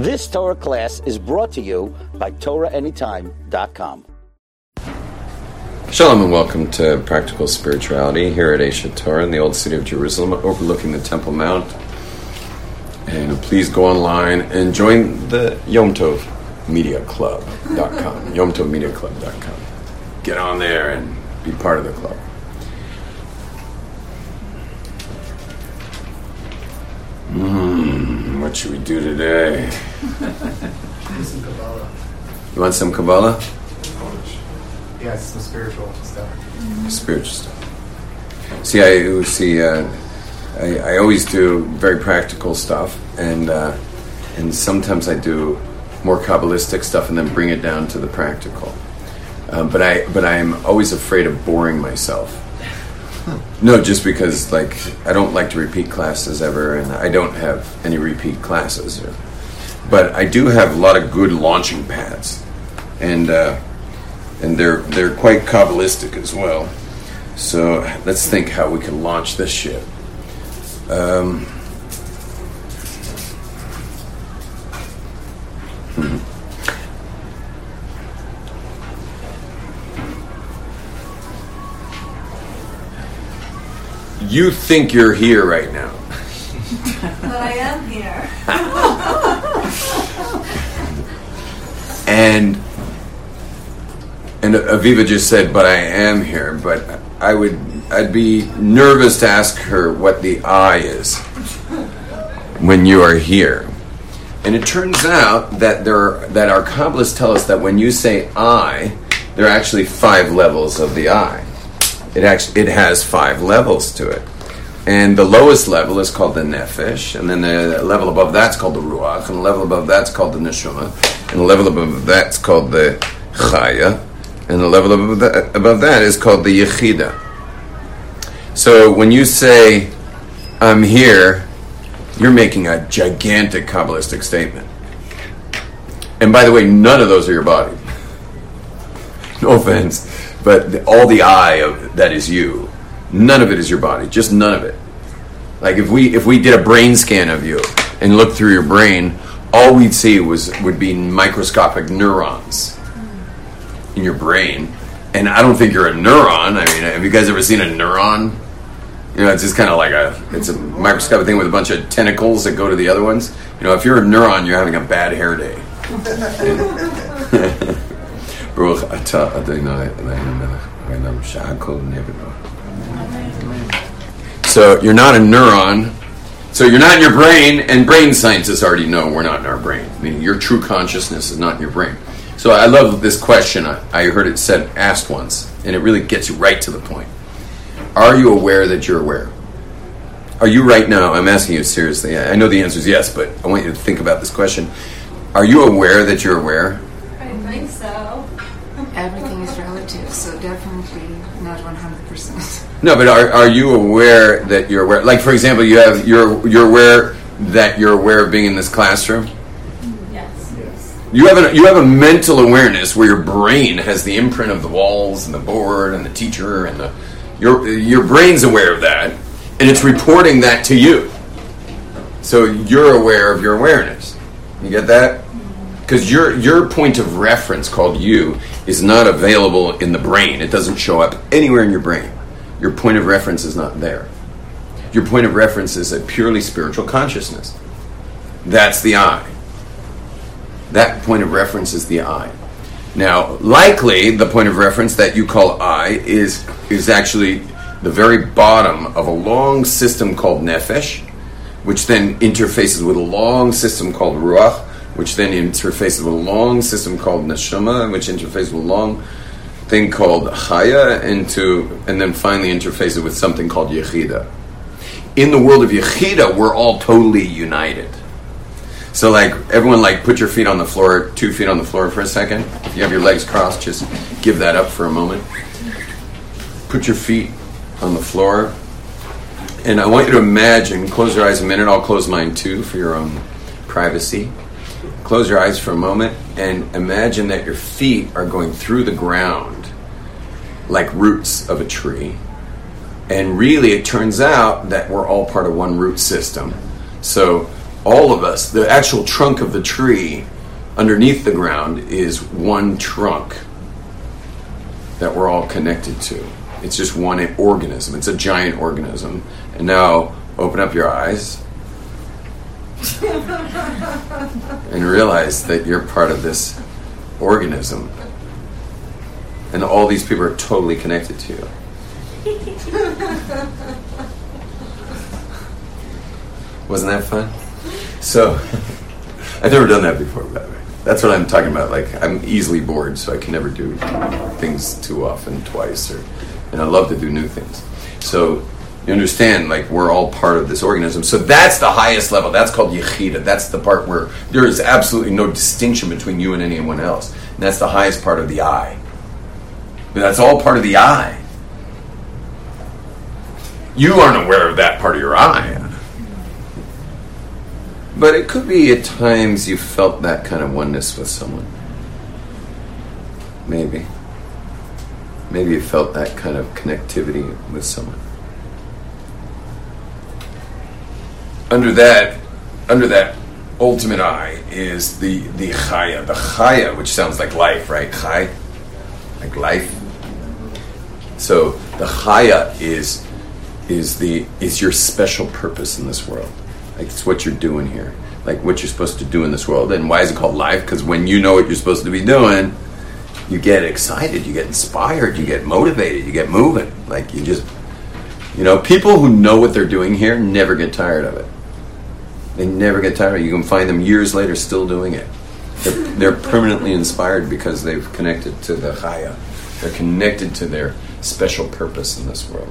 This Torah class is brought to you by TorahAnytime.com. Shalom and welcome to Practical Spirituality here at Aish HaTorah in the old city of Jerusalem, overlooking the Temple Mount. And please go online and join the Yom Tov Media Club.com, YomTovMediaClub.com. Get on there and be part of the club. Mm, what should we do today? some Kabbalah. You want some Kabbalah? Yeah, it's some spiritual stuff. spiritual stuff. See, I see. Uh, I, I always do very practical stuff, and uh, and sometimes I do more kabbalistic stuff, and then bring it down to the practical. Um, but I but I'm always afraid of boring myself. No, just because like I don't like to repeat classes ever, and I don't have any repeat classes. But I do have a lot of good launching pads, and uh, and they're they're quite kabbalistic as well. So let's think how we can launch this shit. Um, You think you're here right now. But I am here. and and Aviva just said, "But I am here." But I would, I'd be nervous to ask her what the I is when you are here. And it turns out that there, are, that our Kabbalists tell us that when you say I, there are actually five levels of the I. It actually it has five levels to it. And the lowest level is called the nefesh, and then the level above that's called the ruach, and the level above that's called the neshama, and the level above that's called the chaya, and the level above that, above that is called the yechida. So when you say, I'm here, you're making a gigantic Kabbalistic statement. And by the way, none of those are your body. No offense, but the, all the I of that is you. None of it is your body, just none of it. Like if we if we did a brain scan of you and looked through your brain, all we'd see was would be microscopic neurons in your brain. And I don't think you're a neuron. I mean, have you guys ever seen a neuron? You know, it's just kind of like a it's a microscopic thing with a bunch of tentacles that go to the other ones. You know, if you're a neuron, you're having a bad hair day. Baruch atah Adonai Eloheinu melech haolam nevelo. So you're not a neuron. So you're not in your brain, and brain scientists already know we're not in our brain. I mean, your true consciousness is not in your brain. So I love this question. I, I heard it said asked once, and it really gets you right to the point. Are you aware that you're aware? Are you right now? I'm asking you seriously. I know the answer is yes, but I want you to think about this question. Are you aware that you're aware? I think so. Everything is relative, so definitely not 100%. No, but are, are you aware that you're aware? Like, for example, you have you're you're aware that you're aware of being in this classroom. Yes. Yes. You have a you have a mental awareness where your brain has the imprint of the walls and the board and the teacher and the your your brain's aware of that, and it's reporting that to you. So you're aware of your awareness. You get that? Mm-hmm. Because your your point of reference called you is not available in the brain. It doesn't show up anywhere in your brain. Your point of reference is not there. Your point of reference is a purely spiritual consciousness. That's the I. That point of reference is the I. Now, likely the point of reference that you call I is is actually the very bottom of a long system called nefesh, which then interfaces with a long system called ruach, which then interfaces with a long system called neshama, which interfaces with a long thing called chaya, into and then finally interfaces with something called yechida. In the world of yechida, we're all totally united. So like everyone like put your feet on the floor, two feet on the floor for a second. If you have your legs crossed, just give that up for a moment. Put your feet on the floor. And I want you to imagine, close your eyes a minute, I'll close mine too for your own privacy. Close your eyes for a moment and imagine that your feet are going through the ground like roots of a tree. And really, it turns out that we're all part of one root system. So all of us, the actual trunk of the tree underneath the ground is one trunk that we're all connected to. It's just one organism. It's a giant organism. And now open up your eyes and realize that you're part of this organism. And all these people are totally connected to you. Wasn't that fun? So, I've never done that before, by the way. That's what I'm talking about. Like, I'm easily bored, so I can never do things too often, twice, or, and I love to do new things. So, you understand, like, we're all part of this organism. So, that's the highest level. That's called Yechida. That's the part where there is absolutely no distinction between you and anyone else. And that's the highest part of the I. But that's all part of the I. You aren't aware of that part of your I. But it could be at times you felt that kind of oneness with someone. Maybe. Maybe you felt that kind of connectivity with someone. Under that, under that ultimate I is the the chaya, the chaya, which sounds like life, right? Chai, like life. So the chaya is is the is your special purpose in this world. Like it's what you're doing here, like what you're supposed to do in this world. And why is it called life? Because when you know what you're supposed to be doing, you get excited, you get inspired, you get motivated, you get moving. Like you just, you know, people who know what they're doing here never get tired of it. They never get tired. You can find them years later still doing it. They're, they're permanently inspired because they've connected to the chaya. They're connected to their special purpose in this world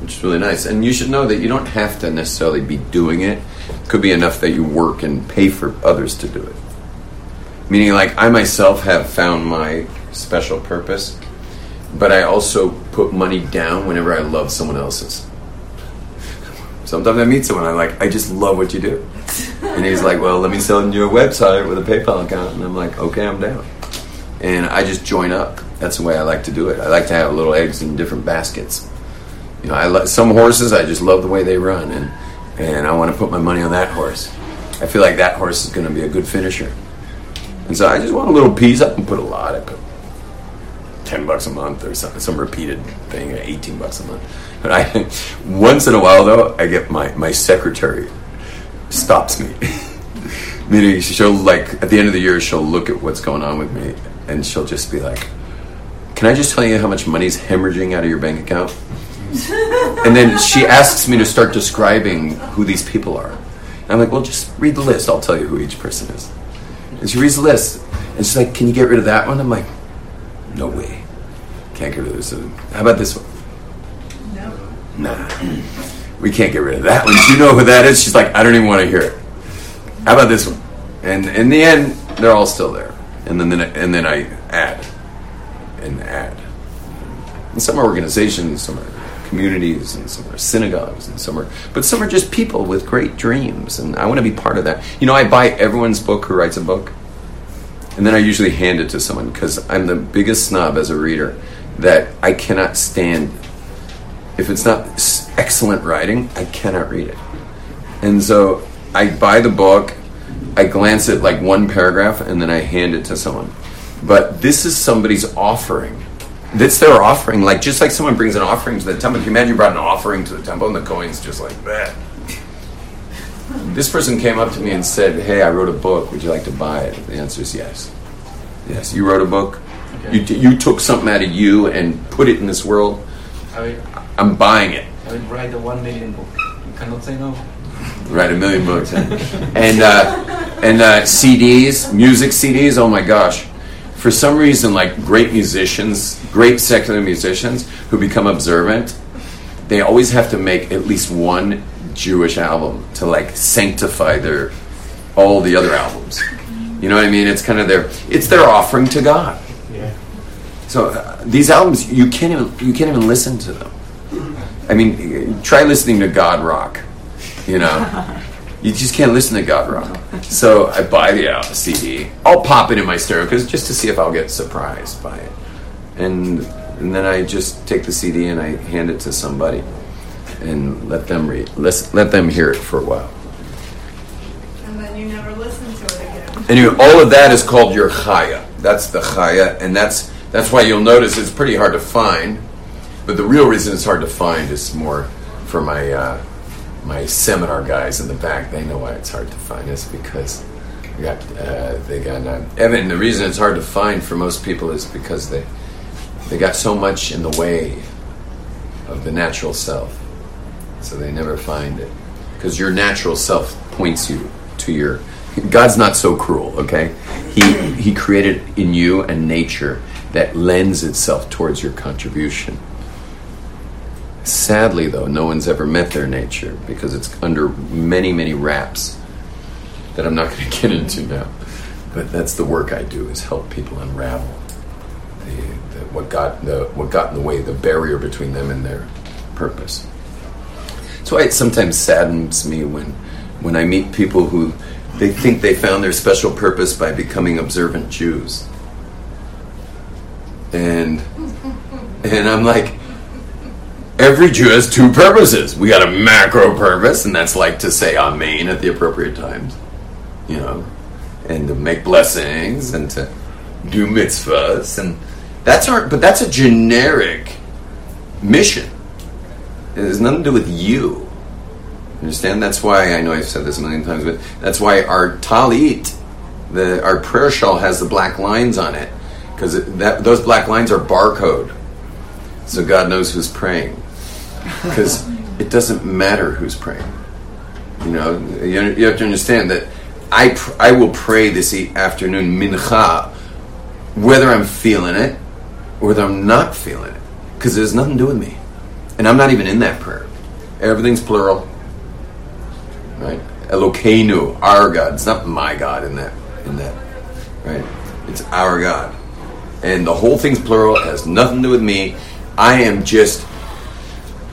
which is really nice. And you should know that you don't have to necessarily be doing it. it. Could be enough that you work and pay for others to do it. Meaning, like I myself have found my special purpose, but I also put money down whenever I love someone else's. Sometimes I meet someone, I'm like, I just love what you do. And he's like, Well, let me send you a website with a PayPal account. And I'm like, Okay, I'm down. And I just join up. That's the way I like to do it. I like to have little eggs in different baskets you know, I lo- some horses I just love the way they run, and and I want to put my money on that horse. I feel like that horse is going to be a good finisher, and so I just want a little piece. I can put a lot. I put ten bucks a month or some some repeated thing, eighteen bucks a month. But I once in a while though, I get my my secretary stops me. Meaning she'll like at the end of the year she'll look at what's going on with me and she'll just be like, "Can I just tell you how much money's hemorrhaging out of your bank account?" and then she asks me to start describing who these people are. And I'm like, well, just read the list. I'll tell you who each person is. And she reads the list. And she's like, can you get rid of that one? I'm like, no way. Can't get rid of this. One. How about this one? Nah. Mm, we can't get rid of that one. Do you know who that is? She's like, I don't even want to hear it. How about this one? And in the end, they're all still there. And then, and then I add and add. And some are organizations, some are communities and some are synagogues and some are but some are just people with great dreams and i want to be part of that you know i buy everyone's book who writes a book and then i usually hand it to someone because i'm the biggest snob as a reader that i cannot stand if it's not excellent writing i cannot read it and so i buy the book i glance at like one paragraph and then i hand it to someone but this is somebody's offering that's their offering. Like just like someone brings an offering to the temple. Can you imagine you brought an offering to the temple and the coins just like that? This person came up to me and said, "Hey, I wrote a book. Would you like to buy it?" The answer is yes. Yes, you wrote a book. Okay. You, you took something out of you and put it in this world. I I'm buying it. I will write a one million book. You cannot say no. Write a million books, and uh, and uh, CDs, music CDs. Oh my gosh! for some reason, like great musicians, great secular musicians who become observant, they always have to make at least one Jewish album to like sanctify their all the other albums. You know what I mean? It's kind of their it's their offering to God. Yeah. So uh, these albums, you can't even you can't even listen to them. I mean, try listening to God rock. You know. You just can't listen to God rock. So I buy the uh, CD. I'll pop it in my stereo because just to see if I'll get surprised by it. And and then I just take the CD and I hand it to somebody and let them read. Let let them hear it for a while. And then you never listen to it again. Anyway, all of that is called your chaya. That's the chaya, and that's that's why you'll notice it's pretty hard to find. But the real reason it's hard to find is more for my uh, my seminar guys in the back. They know why it's hard to find. It's because we got uh, they got uh, Evan. The reason it's hard to find for most people is because they they got so much in the way of the natural self, so they never find it. Because your natural self points you to your. God's not so cruel, okay? He He created in you a nature that lends itself towards your contribution. Sadly, though, no one's ever met their nature because it's under many, many wraps that I'm not going to get into now. But that's the work I do is help people unravel the, the, what got the what got in the way, the barrier between them and their purpose. So it sometimes saddens me when when I meet people who they think they found their special purpose by becoming observant Jews. And and I'm like every Jew has two purposes. We got a macro purpose, and that's like to say Amen at the appropriate times, you know, and to make blessings and to do mitzvahs, and that's our. But that's a generic mission. It has nothing to do with you. Understand? That's why I know I've said this a million times, but that's why our talit, the our prayer shawl has the black lines on it, because those black lines are barcode, so God knows who's praying. Because it doesn't matter who's praying. You know, you, you have to understand that I pr- I will pray this e- afternoon mincha, whether I'm feeling it, or whether I'm not feeling it, because has nothing to do with me, and I'm not even in that prayer. Everything's plural right? Elokeinu, our God. It's not my God in that, in that, right? It's our God, and the whole thing's plural. It has nothing to do with me. I am just,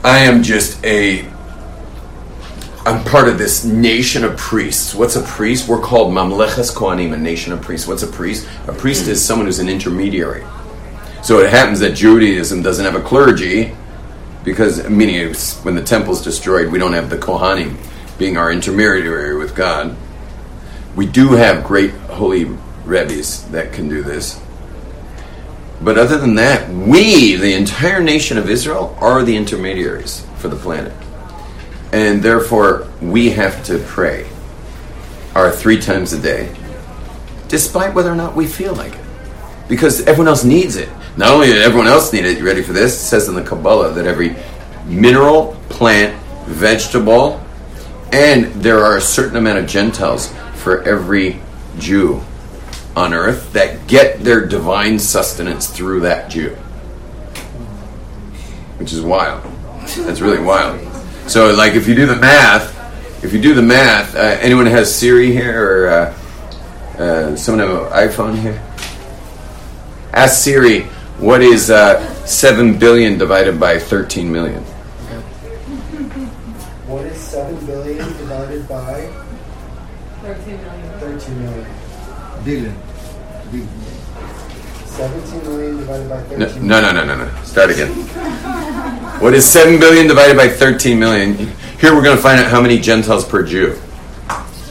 I am just a. I'm part of this nation of priests. What's a priest? We're called Mamleches Kohanim, a nation of priests. What's a priest? A priest is someone who's an intermediary. So it happens that Judaism doesn't have a clergy because meaning when the temple's destroyed, we don't have the Kohanim being our intermediary with God. We do have great holy rebbes that can do this. But other than that, we, the entire nation of Israel, are the intermediaries for the planet. And therefore, we have to pray our three times a day, despite whether or not we feel like it. Because everyone else needs it. Not only everyone else need it, you ready for this? It says in the Kabbalah that every mineral, plant, vegetable, and there are a certain amount of Gentiles for every Jew on earth that get their divine sustenance through that Jew. Which is wild. That's really wild. So, like, if you do the math, if you do the math, uh, anyone has Siri here or uh, uh, someone have an iPhone here? Ask Siri, what is uh, 7 billion divided by 13 million? What is 7 billion divided by 13 million. 13 million? Billion. Big. 17 million divided by No, 13 no, no, no, no, no. Start again. What is 7 billion divided by 13 million? Here we're going to find out how many Gentiles per Jew.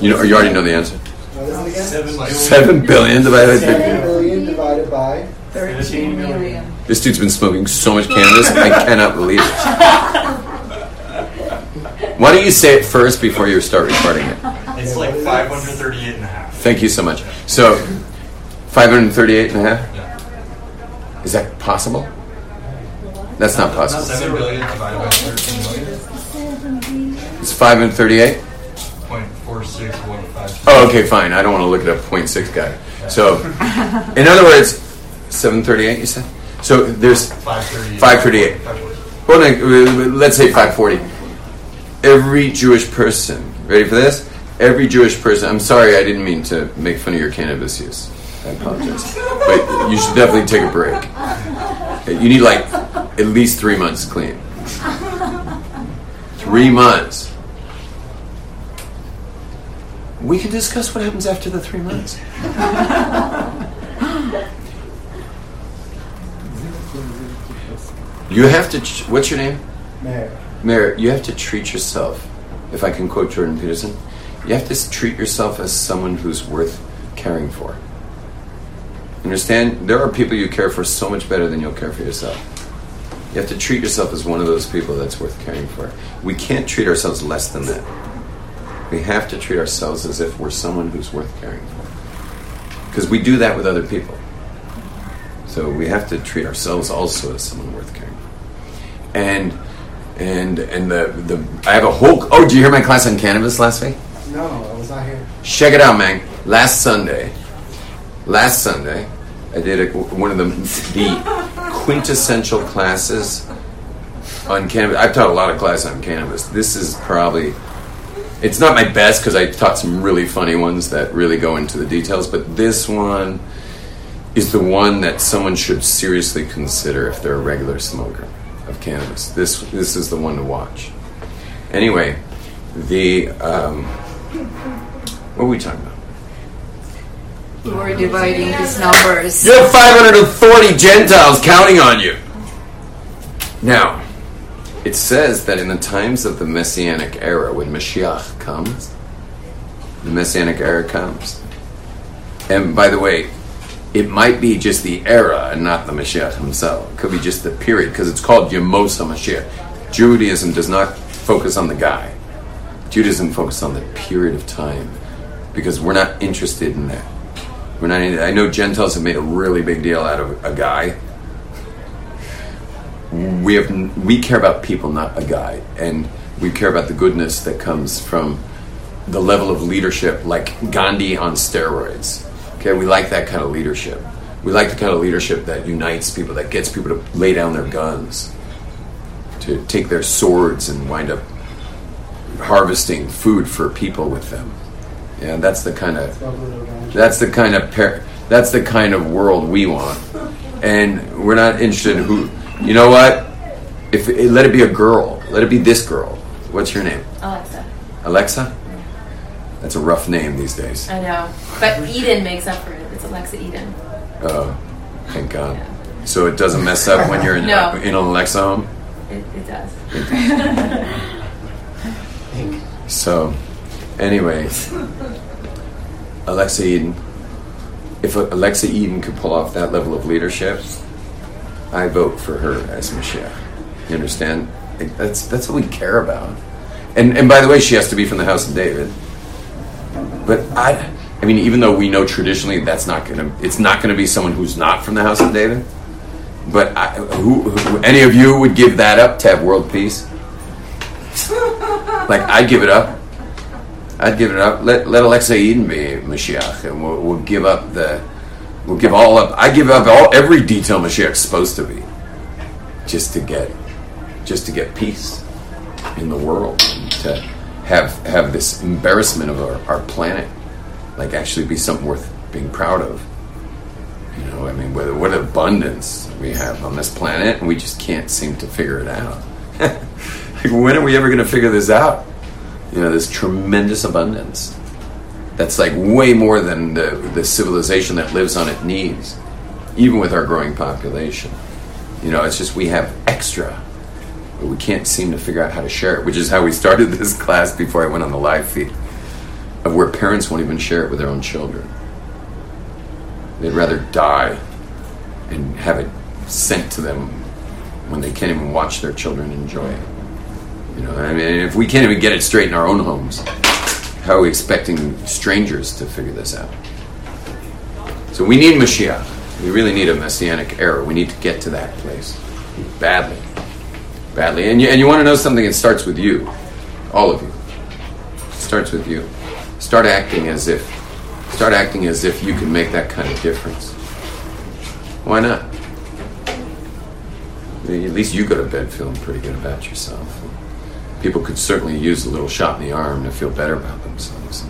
You know, you already know the answer. What is it again? Seven billion. 7 billion divided by 7 13. billion divided by 13 million. This dude's been smoking so much cannabis, I cannot believe it. Why don't you say it first before you start recording it? It's like 538 and a half. Thank you so much. So, 538 and a half? Is that possible? That's not possible. 7 billion divided by 13 million. It's 538? 0.4615. Oh, okay, fine. I don't want to look at a 0.6 guy. So, in other words, 738, you said? So there's 538. 538. 540. Well, let's say 540. Every Jewish person, ready for this? Every Jewish person, I'm sorry, I didn't mean to make fun of your cannabis use. I apologize. But you should definitely take a break. You need like at least three months clean. Three months. We can discuss what happens after the three months. You have to. Ch- what's your name? Mayor. Mayor, you have to treat yourself. If I can quote Jordan Peterson, You have to treat yourself as someone who's worth caring for. Understand? There are people you care for so much better than you'll care for yourself. You have to treat yourself as one of those people that's worth caring for. We can't treat ourselves less than that. We have to treat ourselves as if we're someone who's worth caring for. Because we do that with other people. So we have to treat ourselves also as someone worth caring for. And and and the the I have a whole oh, did you hear my class on cannabis last week? No, I was not here. Check it out, man. Last Sunday, last Sunday, I did a, one of the the quintessential classes on cannabis. I've taught a lot of classes on cannabis. This is probably it's not my best because I taught some really funny ones that really go into the details, but this one is the one that someone should seriously consider if they're a regular smoker of cannabis. This this is the one to watch. Anyway, the um, what were we talking about? We're dividing these numbers. You have 540 Gentiles counting on you. Now, it says that in the times of the Messianic era, when Mashiach comes, the Messianic era comes. And by the way, it might be just the era and not the Mashiach himself. It could be just the period, because it's called Yemos HaMashiach. Judaism does not focus on the guy. Judaism focuses on the period of time, because we're not interested in that. We're not. I know Gentiles have made a really big deal out of a guy. We have. We care about people, not a guy, and we care about the goodness that comes from the level of leadership, like Gandhi on steroids. Okay, we like that kind of leadership. We like the kind of leadership that unites people, that gets people to lay down their guns, to take their swords and wind up harvesting food for people with them. Yeah, that's the kind of Lovely little guy. that's the kind of par- that's the kind of world we want, and we're not interested in who. You know what? If let it be a girl, let it be this girl. What's your name? Alexa. Alexa. That's a rough name these days. I know. But Eden makes up for it. It's Alexa Eden. Oh, thank God. So it doesn't mess up when you're in, No. in an Alexa home. It, it does. So, anyways, Alexa Eden. If Alexa Eden could pull off that level of leadership, I vote for her as Mashiach. You understand? That's that's what we care about. And and by the way, she has to be from the house of David. But I, I mean, even though we know traditionally that's not gonna, it's not gonna be someone who's not from the house of David. But I, who, who, any of you would give that up to have world peace? Like I'd give it up. I'd give it up. Let let Alexa Eden be Mashiach, and we'll, we'll give up the. We'll give all up. I give up all every detail Mashiach's supposed to be, just to get, just to get peace in the world, and to have have this embarrassment of our, our planet, like actually be something worth being proud of. You know, I mean, what, what abundance we have on this planet, and we just can't seem to figure it out. like, when are we ever going to figure this out? You know, this tremendous abundance. That's like way more than the, the civilization that lives on it needs, even with our growing population. You know, it's just we have extra, but we can't seem to figure out how to share it, which is how we started this class before I went on the live feed, of where parents won't even share it with their own children. They'd rather die and have it sent to them when they can't even watch their children enjoy it. You know, I mean, if we can't even get it straight in our own homes, how are we expecting strangers to figure this out? So we need Mashiach. We really need a messianic era. We need to get to that place badly, badly. And you, and you want to know something? It starts with you, all of you. It starts with you. Start acting as if, start acting as if you can make that kind of difference. Why not? At least you go to bed feeling pretty good about yourself. People could certainly use a little shot in the arm to feel better about themselves.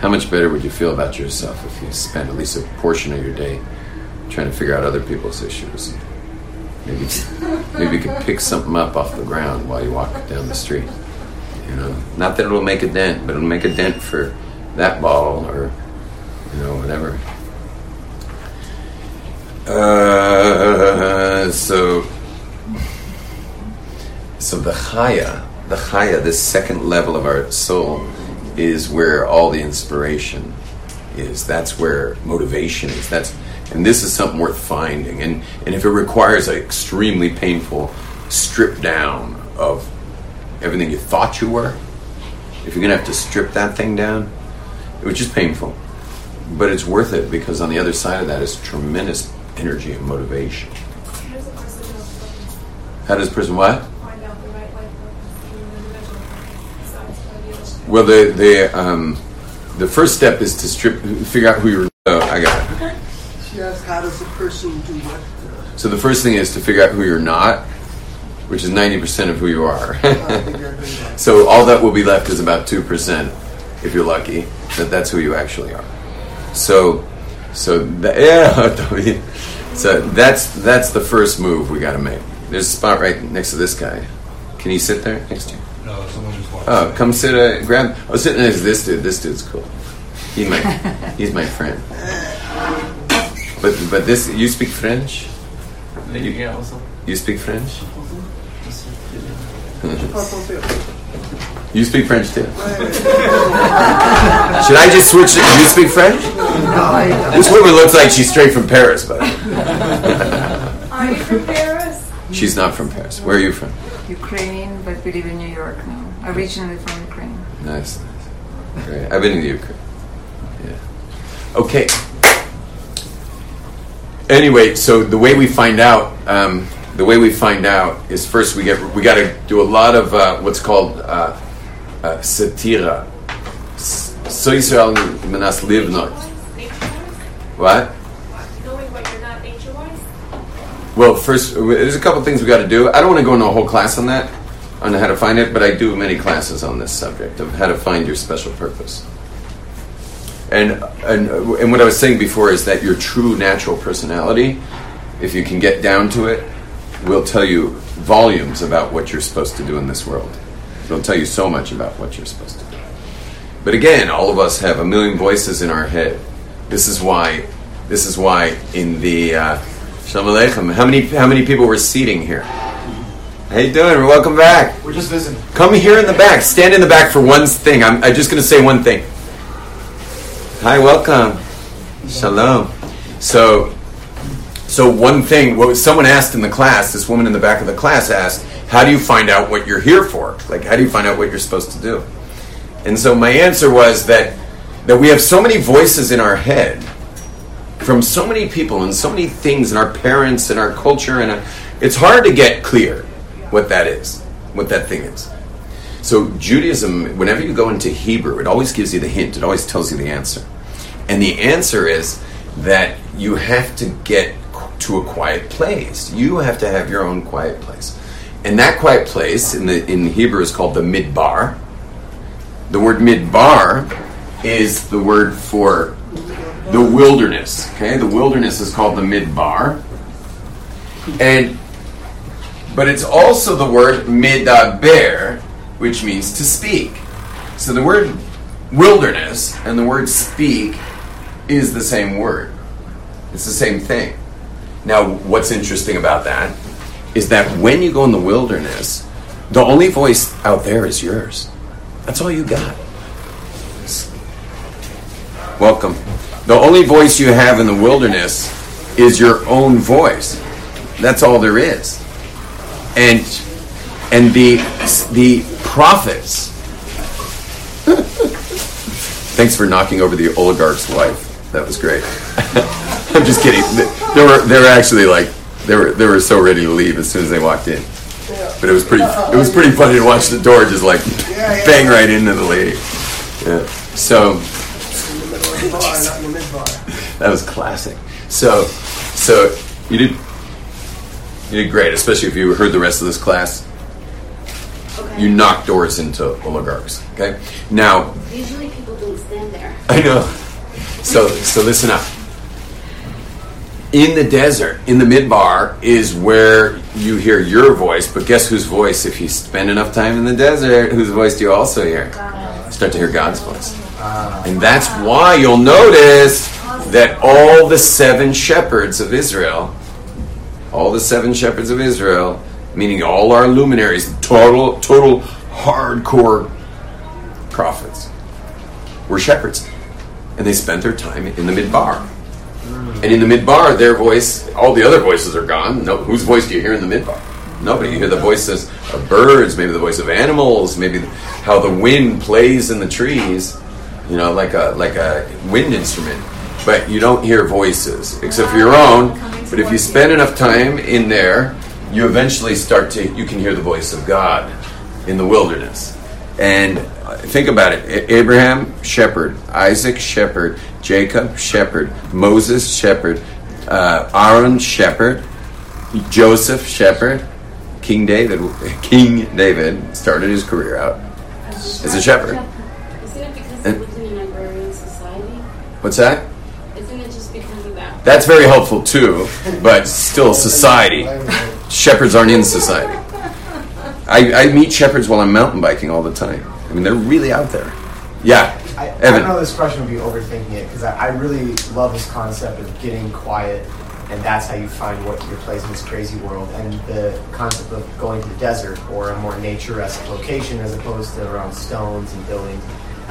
How much better would you feel about yourself if you spent at least a portion of your day trying to figure out other people's issues? Maybe, maybe you could pick something up off the ground while you walk down the street. You know, not that it'll make a dent, but it'll make a dent for that ball or you know whatever. Uh, so, so the chaya, the chaya, this second level of our soul, is where all the inspiration is. That's where motivation is. That's and this is something worth finding. And and if it requires an extremely painful strip down of everything you thought you were, if you're gonna have to strip that thing down, which is painful, but it's worth it because on the other side of that is tremendous energy and motivation. How does a person know what How does a person what? find out the right life purpose in an individual besides idealistic? Well, the the um, the first step is to strip, figure out who you're. Oh, I got it. Okay. She asked, how does a person do what? So the first thing is to figure out who you're not, which is ninety percent of who you are. I think I think that. so all that will be left is about two percent, if you're lucky, that that's who you actually are. So, so that, yeah, so that's that's the first move we got to make. There's a spot right next to this guy. Can you sit there next to you? No, someone just walked. Oh, come sit. Uh, grab. Oh, sit next to this dude. This dude's cool. He my, he's my friend. But but this you speak French. You, you speak French. You speak French too. Should I just switch? it? You speak French? This woman looks like she's straight from Paris, but Are you from Paris? she's not from Paris. Where are you from? Ukrainian, but we live in New York now. Originally from Ukraine. Nice, nice. Great. I've been in Ukraine. Yeah. Okay. Anyway, so the way we find out, um, the way we find out is first we get we got to do a lot of uh, what's called uh, uh, satira. So Israel menas livnot. What? Knowing what you're not nature-wise? Well, first, there's a couple things we got to do. I don't want to go into a whole class on that, on how to find it, but I do many classes on this subject of how to find your special purpose. And and and what I was saying before is that your true natural personality, if you can get down to it, will tell you volumes about what you're supposed to do in this world. It'll tell you so much about what you're supposed to do. But again, all of us have a million voices in our head. This is why. This is why in the uh, Shalom Aleichem. How many how many people were seating here? How you doing? Welcome back. We're just visiting. Come here in the back. Stand in the back for one thing. I'm, I'm just going to say one thing. Hi, welcome. Shalom. So, so one thing. What someone asked in the class, this woman in the back of the class asked, "How do you find out what you're here for? Like, how do you find out what you're supposed to do?" And so my answer was that that we have so many voices in our head from so many people and so many things in our parents and our culture, and uh, it's hard to get clear what that is, what that thing is. So Judaism, whenever you go into Hebrew, it always gives you the hint. It always tells you the answer, and the answer is that you have to get to a quiet place. You have to have your own quiet place, and that quiet place in the in Hebrew is called the midbar. The word midbar is the word for the wilderness. Okay, the wilderness is called the midbar, and but it's also the word midaber, which means to speak. So the word wilderness and the word speak is the same word. It's the same thing. Now, what's interesting about that is that when you go in the wilderness, the only voice out there is yours. That's all you got. Welcome. The only voice you have in the wilderness is your own voice. That's all there is. And and the the prophets. Thanks for knocking over the oligarch's wife. That was great. I'm just kidding. They were they were actually like they were they were so ready to leave as soon as they walked in. But it was pretty it was pretty funny to watch the door just like bang right into the lady. Yeah. So In the midbar, not in the midbar. That was classic. So, so you did you did great, especially if you heard the rest of this class. Okay. You knocked doors into oligarchs. Okay. Now Usually people don't stand there. I know. So so listen up. In the desert, in the midbar, is where you hear your voice. But guess whose voice? If you spend enough time in the desert, whose voice do you also hear? Start to hear God's voice. And that's why you'll notice that all the seven shepherds of Israel, all the seven shepherds of Israel, meaning all our luminaries, total, total hardcore prophets, were shepherds, and they spent their time in the midbar. And in the midbar, their voice, all the other voices are gone. No, whose voice do you hear in the midbar? Nobody. You hear the voices of birds, maybe the voice of animals, maybe how the wind plays in the trees, you know, like a like a wind instrument. But you don't hear voices except for your own. But if you spend enough time in there, you eventually start to you can hear the voice of God in the wilderness. And uh, think about it: Abraham shepherd, Isaac shepherd, Jacob shepherd, Moses shepherd, uh, Aaron shepherd, Joseph shepherd, King David. King David started his career out as a shepherd. Isn't it because And- we live in an agrarian society? What's that? Isn't it just because of that? That's very helpful too, but still society. Shepherds aren't in society. I, I meet shepherds while I'm mountain biking all the time. I mean, they're really out there. Yeah, I, I Evan. know this question would be overthinking it because I, I really love this concept of getting quiet, and that's how you find what your place in this crazy world. And the concept of going to the desert or a more nature-esque location as opposed to around stones and buildings.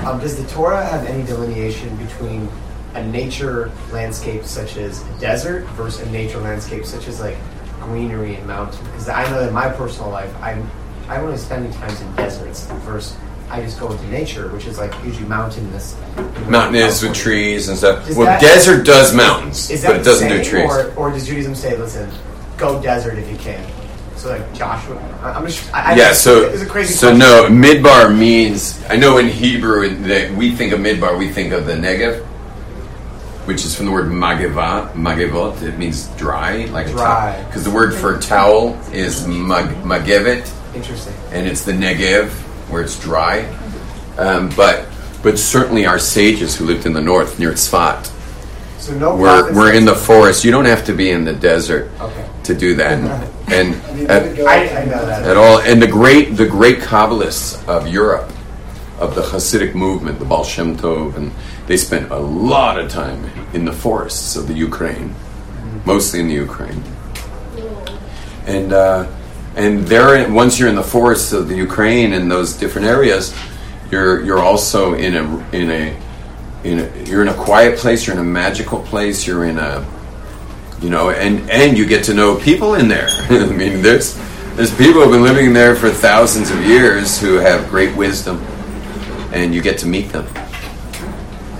Um, does the Torah have any delineation between a nature landscape such as a desert versus a nature landscape such as like greenery and mountain? Because I know that in my personal life, I'm I'm only spending times in deserts versus I just go into nature, which is like usually mountainous. Mountainous with trees and stuff. Is well, that- desert does mountains, Is that but it doesn't do trees. Or, or does Judaism say, listen, go desert if you can? So like Joshua, I'm just I, yeah, so it's a crazy. so question. no, midbar means I know in Hebrew that we think of midbar, we think of the Negev, which is from the word mageva, magevot. It means dry, like Dry. a because the word for towel is mag, magevet, Interesting. and it's the Negev where it's dry. Um, but but certainly our sages who lived in the north near Tzfat So no we're, we're in the forest. You don't have to be in the desert Okay. to do that. And at, I, I that. at all, and the great the great Kabbalists of Europe, of the Hasidic movement, the Baal Shem Tov, and they spent a lot of time in the forests of the Ukraine, mostly in the Ukraine. And uh, and there, once you're in the forests of the Ukraine and those different areas, you're you're also in a in a in a, you're in a quiet place. You're in a magical place. You're in a you know, and and you get to know people in there. I mean, there's there's people who've been living there for thousands of years who have great wisdom, and you get to meet them.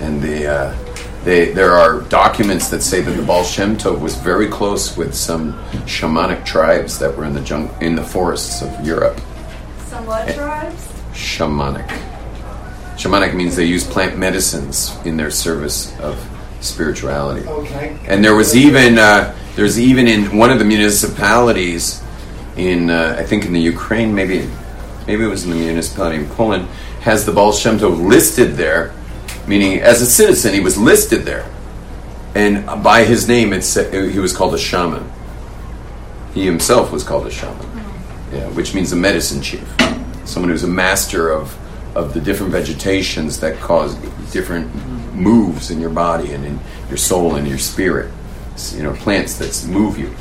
And the uh, they there are documents that say that the Baal Shem Tov was very close with some shamanic tribes that were in the jung- in the forests of Europe. Somewhat tribes? Shamanic. Shamanic means they use plant medicines in their service of spirituality. Okay. And there was even uh, there's even in one of the municipalities in uh, I think in the Ukraine maybe maybe it was in the municipality in Poland has the Baal Shem Tov listed there, meaning as a citizen he was listed there, and by his name it said he was called a shaman. He himself was called a shaman, yeah, which means a medicine chief, someone who's a master of of the different vegetations that cause different moves in your body and in your soul and your spirit. You know, plants that move you.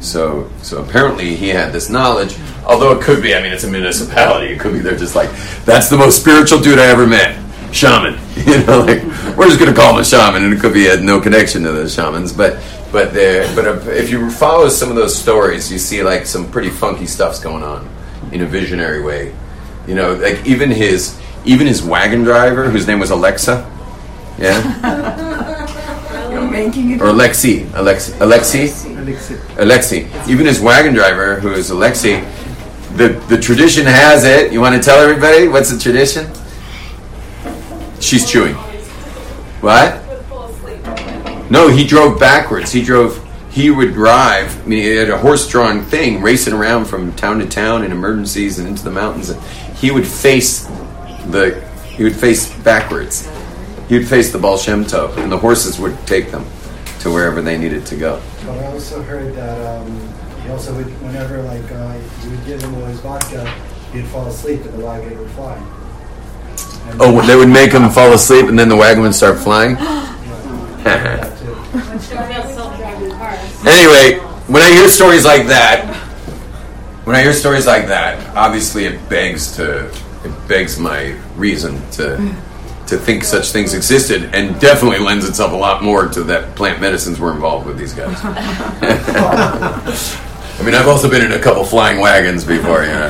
So, so apparently he had this knowledge. Although it could be, I mean, it's a municipality. It could be they're just like, that's the most spiritual dude I ever met, shaman. You know, like we're just gonna call him a shaman, and it could be had no connection to the shamans. But, but there, but uh, if you follow some of those stories, you see like some pretty funky stuff's going on in a visionary way. You know, like even his even his wagon driver, whose name was Alexa. Yeah. You're making it or Alexi, Alexi, Alexi, Alexi. Even his wagon driver, who is Alexi, the the tradition has it. You want to tell everybody what's the tradition? She's chewing. What? No, he drove backwards. He drove. He would drive. I mean, he had a horse-drawn thing racing around from town to town in emergencies and into the mountains. And he would face the. He would face backwards. He would face the Baal Shem Tov, and the horses would take them to wherever they needed to go. But I also heard that um, he also would, whenever like uh, you would give him all his vodka, he'd fall asleep and the wagon would fly. And Oh, they would make him fall asleep, and then the wagon would start flying. that too. self-driving cars. Anyway, when I hear stories like that, when I hear stories like that, obviously it begs to it begs my reason to to think such things existed, and definitely lends itself a lot more to that plant medicines were involved with these guys. I mean, I've also been in a couple flying wagons before, you know.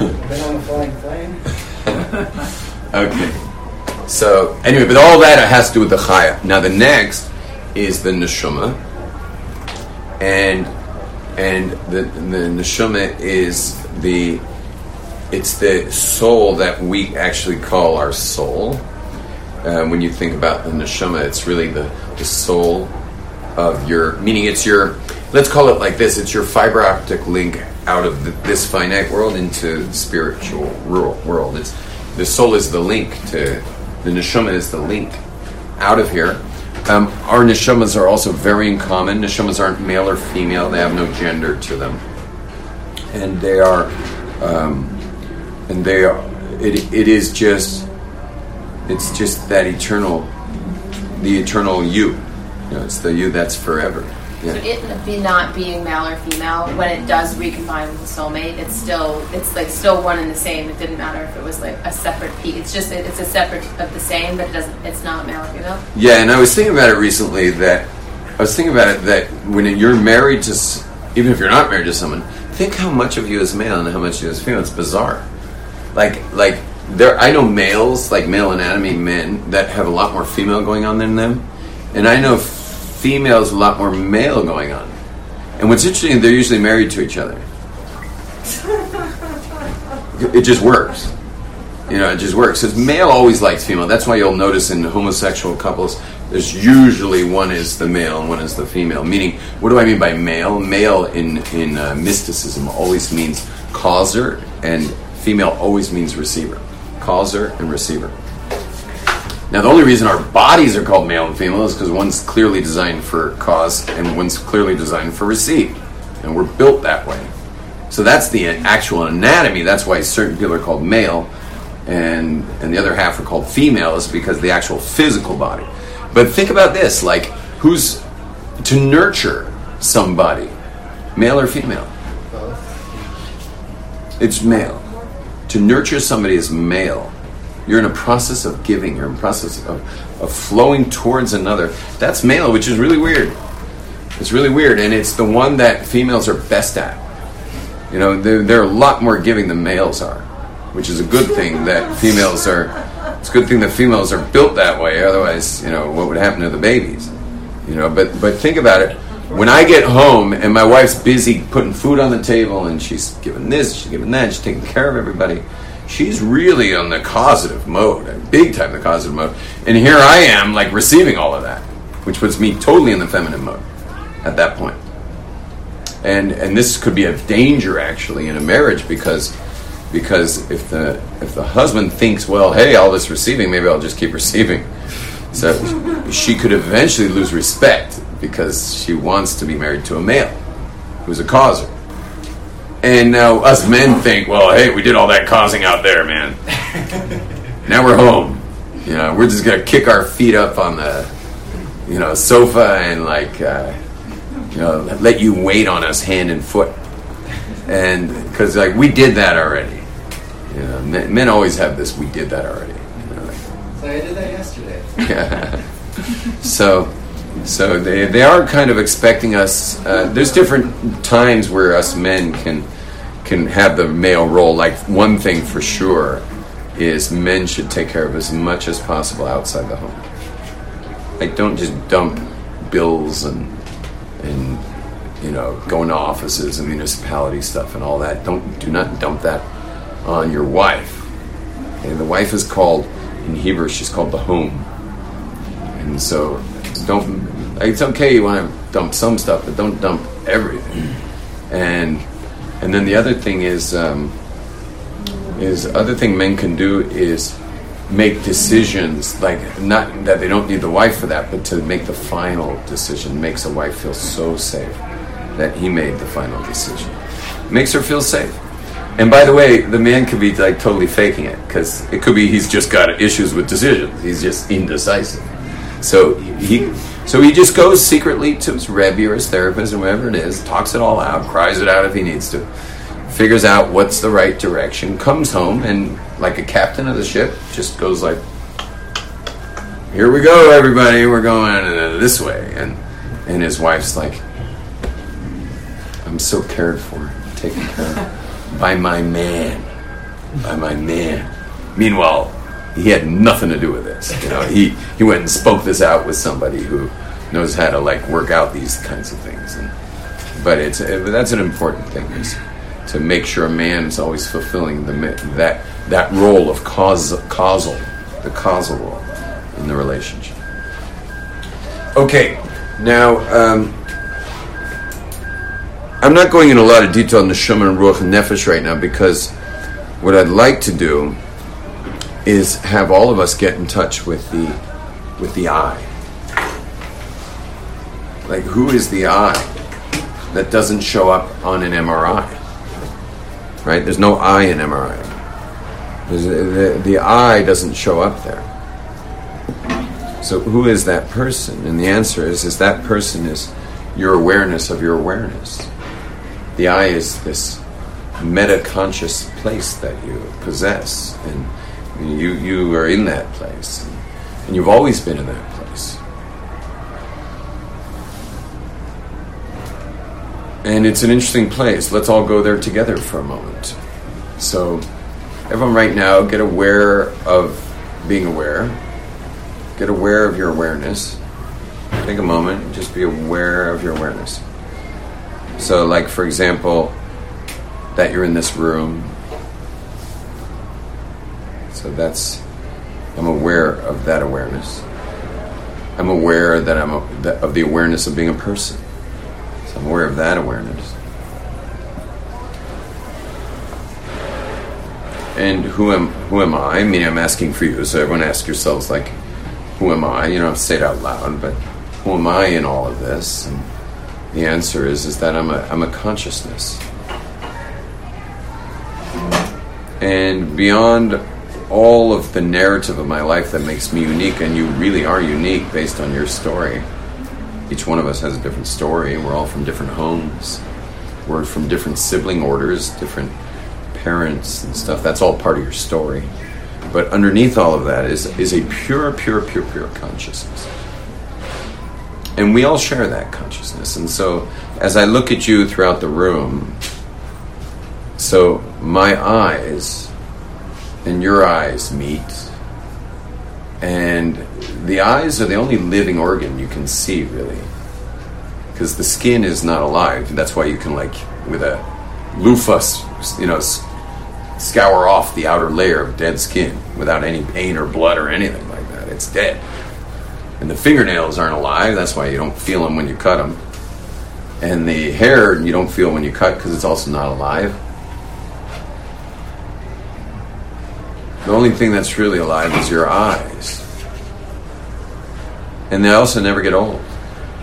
Been on a flying plane? Okay. So anyway, but all that has to do with the chaya. Now the next is the neshama, and and the the neshama is the it's the soul that we actually call our soul. Uh, when you think about the neshama, it's really the the soul of your meaning. It's your let's call it like this. It's your fiber optic link out of the, this finite world into the spiritual world. It's the soul is the link to the neshama is the link out of here. Um, our neshamas are also very uncommon. Neshamas aren't male or female; they have no gender to them, and they are, um, and they are. It, it is just, it's just that eternal, the eternal you. You know, it's the you that's forever. So it be not being male or female, when it does recombine with the soulmate, it's still it's like still one and the same. It didn't matter if it was like a separate piece. It's just it's a separate of the same, but it doesn't. It's not male or female. Yeah, and I was thinking about it recently that I was thinking about it that when you're married to, even if you're not married to someone, think how much of you is male and how much of you is female. It's bizarre. Like like there, I know males like male anatomy men that have a lot more female going on than them, and I know females a lot more male going on. And what's interesting, they're usually married to each other. It just works. You know, it just works. Because male always likes female. That's why you'll notice in homosexual couples, there's usually one is the male and one is the female. Meaning, what do I mean by male? Male in in uh, mysticism always means causer, and female always means receiver. Causer and receiver. Now, the only reason our bodies are called male and female is because one's clearly designed for cause and one's clearly designed for receive, and we're built that way. So that's the actual anatomy. That's why certain people are called male, and and the other half are called female, is because the actual physical body. But think about this: like, who's to nurture somebody, male or female? It's male. To nurture somebody is male. You're in a process of giving. You're in a process of, of flowing towards another. That's male, which is really weird. It's really weird, and it's the one that females are best at. You know, they're, they're a lot more giving than males are, which is a good thing that females are. It's a good thing that females are built that way. Otherwise, you know, what would happen to the babies? You know, but but think about it. When I get home and my wife's busy putting food on the table and she's giving this, she's giving that, she's taking care of everybody. She's really on the causative mode, big time the causative mode. And here I am, like receiving all of that, which puts me totally in the feminine mode at that point. and and this could be a danger actually in a marriage because because if the if the husband thinks well hey all this receiving maybe I'll just keep receiving so she could eventually lose respect because she wants to be married to a male who's a causer and now us men think well hey we did all that causing out there man now we're home you know we're just gonna kick our feet up on the you know sofa and like uh, you know, let you wait on us hand and foot. And because like we did that already. You know, men, men always have this. We did that already. You know, like, So I did that yesterday. Yeah. so, so they they are kind of expecting us. Uh, there's different times where us men can can have the male role. Like one thing for sure is men should take care of as much as possible outside the home. Like don't just dump bills and and you know going to offices and municipality stuff and all that. Don't do not dump that on your wife. And the wife is called in Hebrew. She's called the home. And so don't. It's okay you want to dump some stuff, but don't dump everything. And and then the other thing is um, is other thing men can do is make decisions like not that they don't need the wife for that, but to make the final decision makes a wife feel so safe that he made the final decision. Makes her feel safe. And by the way, the man could be like totally faking it because it could be he's just got issues with decisions. He's just indecisive. So he so he just goes secretly to his rebbe or his therapist or whatever it is, talks it all out, cries it out if he needs to, figures out what's the right direction, comes home, and like a captain of the ship, just goes like, "Here we go, everybody. We're going this way." And and his wife's like, "I'm so cared for, taken care of by my man, by my man." Meanwhile, he had nothing to do with this. You know, he he went and spoke this out with somebody who knows how to like work out these kinds of things. And but it's uh, that's an important thing is to make sure a man is always fulfilling the that that role of cause, causal, the causal role in the relationship. Okay, now um, I'm not going in a lot of detail on the and Ruach and Nefesh right now because what I'd like to do is have all of us get in touch with the with the I. Like, who is the I that doesn't show up on an MRI? Right? There's no I in MRI. The, the I doesn't show up there. So, who is that person? And the answer is, is that person is your awareness of your awareness. The I is this meta conscious place that you possess, and you you are in that place, and you've always been in that place. And it's an interesting place. Let's all go there together for a moment. So, everyone, right now, get aware of being aware. Get aware of your awareness. Take a moment, just be aware of your awareness. So, like, for example, that you're in this room. So, that's, I'm aware of that awareness. I'm aware that I'm a, of the awareness of being a person. So, I'm aware of that awareness. And who am who am I? I mean, I'm asking for you. So everyone ask yourselves, like, who am I? You know, say it out loud, but who am I in all of this? And the answer is is that I'm a I'm a consciousness. And beyond all of the narrative of my life that makes me unique, and you really are unique based on your story. Each one of us has a different story. We're all from different homes. We're from different sibling orders, different parents and stuff. That's all part of your story. But underneath all of that is, is a pure, pure, pure, pure consciousness. And we all share that consciousness. And so as I look at you throughout the room, so my eyes and your eyes meet. And the eyes are the only living organ you can see, really. Because the skin is not alive. That's why you can, like, with a loofah, you know, scour off the outer layer of dead skin without any pain or blood or anything like that. It's dead. And the fingernails aren't alive. That's why you don't feel them when you cut them. And the hair you don't feel when you cut because it's also not alive. The only thing that's really alive is your eyes. And they also never get old.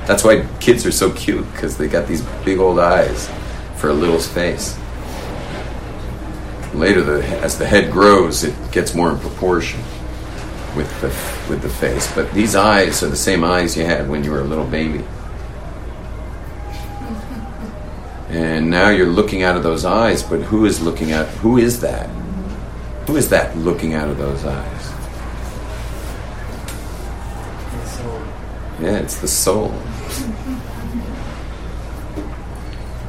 That's why kids are so cute because they got these big old eyes for a little space. Later, the, as the head grows, it gets more in proportion with the with the face. But these eyes are the same eyes you had when you were a little baby. And now you're looking out of those eyes, but who is looking at who is that? Who is that looking out of those eyes? Yeah, it's the soul.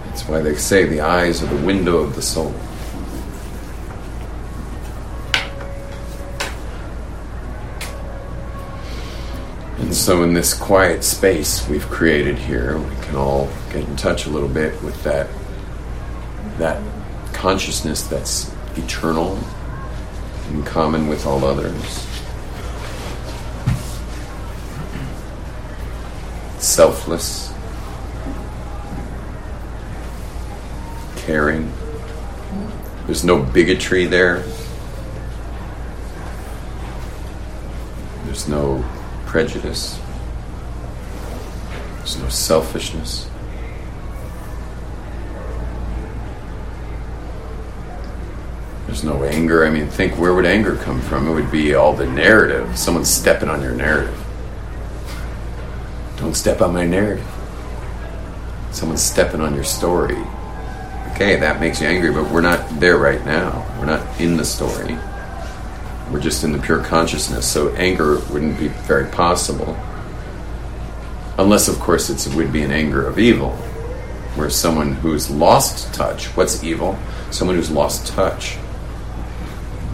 That's why they say the eyes are the window of the soul. And so, in this quiet space we've created here, we can all get in touch a little bit with that that consciousness that's eternal, in common with all others, selfless, caring. There's no bigotry there. There's no prejudice. There's no selfishness. There's no anger. I mean, think where would anger come from? It would be all the narrative. Someone's stepping on your narrative. Don't step on my narrative. Someone's stepping on your story. Okay, that makes you angry, but we're not there right now. We're not in the story. We're just in the pure consciousness. So anger wouldn't be very possible. Unless, of course, it would be an anger of evil, where someone who's lost touch, what's evil? Someone who's lost touch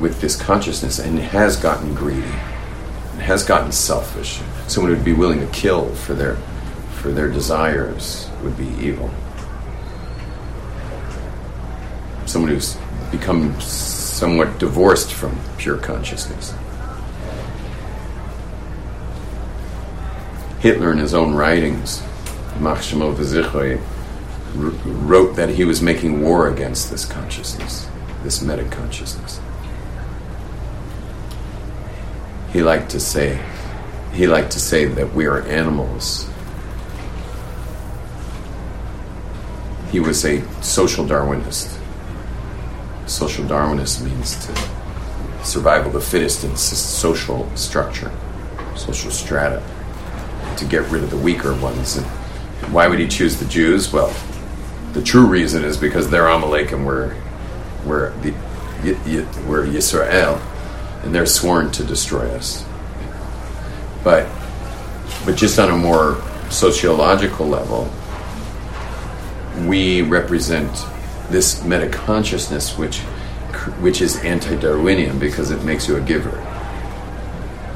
with this consciousness and has gotten greedy, and has gotten selfish. Someone who'd be willing to kill for their, for their desires would be evil. Someone who's become somewhat divorced from pure consciousness. Hitler, in his own writings, Machshamo V'zichoi, wrote that he was making war against this consciousness, this meta consciousness. He liked to say, he liked to say that we are animals. He was a social Darwinist. Social Darwinist means to survival the fittest in social structure, social strata to get rid of the weaker ones. And why would he choose the Jews? Well, the true reason is because they're Amalek and we're, we're, the, we're Yisrael, and they're sworn to destroy us. But, but just on a more sociological level, we represent this meta consciousness, which, which is anti Darwinian because it makes you a giver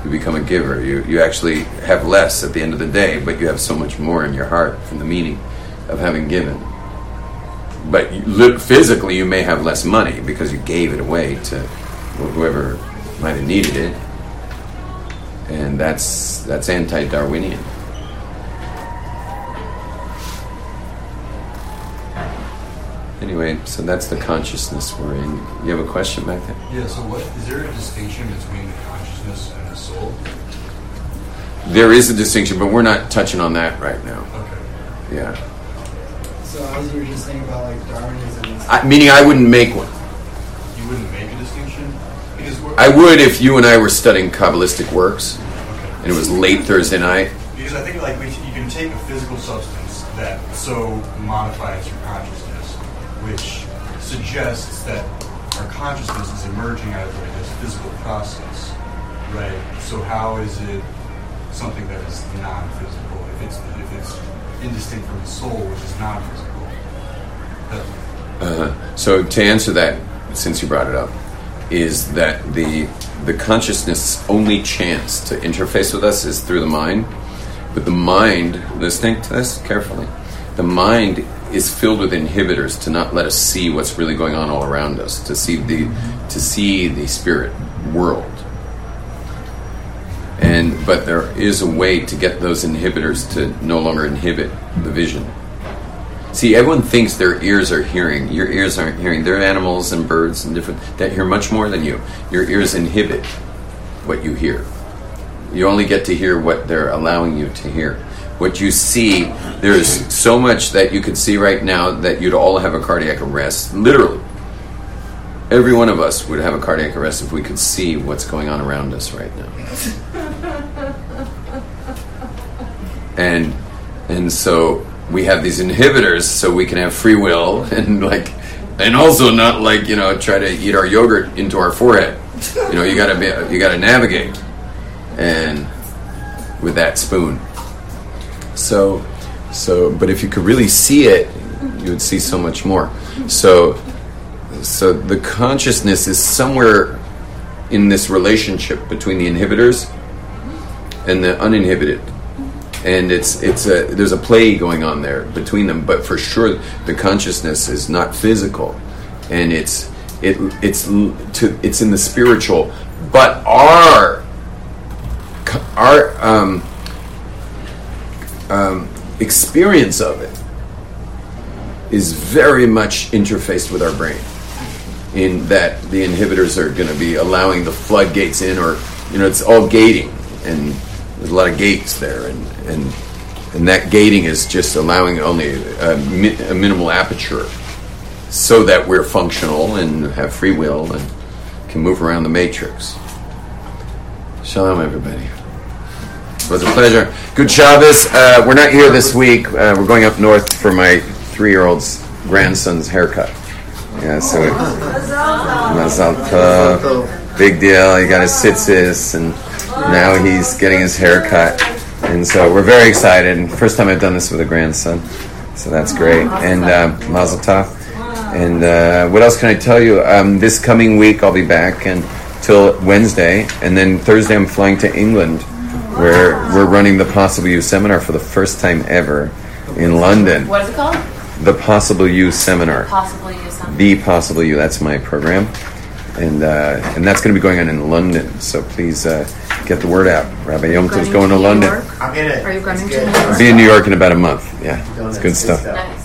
you become a giver. You, you actually have less at the end of the day, but you have so much more in your heart from the meaning of having given. But you, physically, you may have less money because you gave it away to whoever might have needed it, and that's that's anti-Darwinian. Anyway, so that's the consciousness we're in. You have a question back there? Yeah. So, what is there a distinction between the consciousness and the soul? There is a distinction, but we're not touching on that right now. Okay. Yeah. So as you were just saying about like Darwinism and I, meaning, I wouldn't make one. You wouldn't make a distinction because we're, I would if you and I were studying Kabbalistic works, and it was late Thursday night. Because I think like we, you can take a physical substance that so modifies your consciousness, which suggests that our consciousness is emerging out of like this physical process, right? So how is it something that is non-physical if it's if it's indistinct from the soul, which is non-physical? Uh, so to answer that, since you brought it up, is that the the consciousness only chance to interface with us is through the mind, but the mind, listening to this carefully, the mind is filled with inhibitors to not let us see what's really going on all around us, to see the to see the spirit world. And but there is a way to get those inhibitors to no longer inhibit the vision. See, everyone thinks their ears are hearing. Your ears aren't hearing. They're animals and birds and different that hear much more than you. Your ears inhibit what you hear. You only get to hear what they're allowing you to hear. What you see, there's so much that you could see right now that you'd all have a cardiac arrest. Literally. Every one of us would have a cardiac arrest if we could see what's going on around us right now. And and so we have these inhibitors so we can have free will and like and also not like you know try to eat our yogurt into our forehead. You know you gotta be you gotta navigate. And with that spoon. So so but if you could really see it you would see so much more. So so the consciousness is somewhere in this relationship between the inhibitors and the uninhibited and it's it's a there's a play going on there between them but for sure the consciousness is not physical. And it's it it's to it's in the spiritual. But our our um, um, experience of it is very much interfaced with our brain. In that the inhibitors are going to be allowing the floodgates in or you know it's all gating. And there's a lot of gates there and and and that gating is just allowing only a, mi- a minimal aperture so that we're functional and have free will and can move around the matrix shalom everybody it was a pleasure good Shabbos uh, we're not here this week uh, we're going up north for my three-year-old's grandson's haircut. Yeah, so it, Mazal tov. big deal. He got his tzitzis, and now he's getting his hair cut. And so we're very excited. First time I've done this with a grandson, so that's great. And uh, Mazel tov. And uh, what else can I tell you? Um, this coming week I'll be back until Wednesday, and then Thursday I'm flying to England, where we're running the Possible You seminar for the first time ever in London. What is it called? The Possible You seminar. Possibly use something. The Possible You. That's my program, and uh, and that's going to be going on in London. So please uh, get the word out. Rabbi Yom Tov's going to London. I'm in it. Are you going It's to. New York? I'll be in New York in about a month. Yeah, it's good stuff. Nice.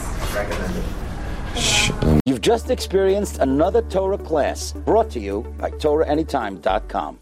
Um, You've just experienced another Torah class brought to you by TorahAnytime.com.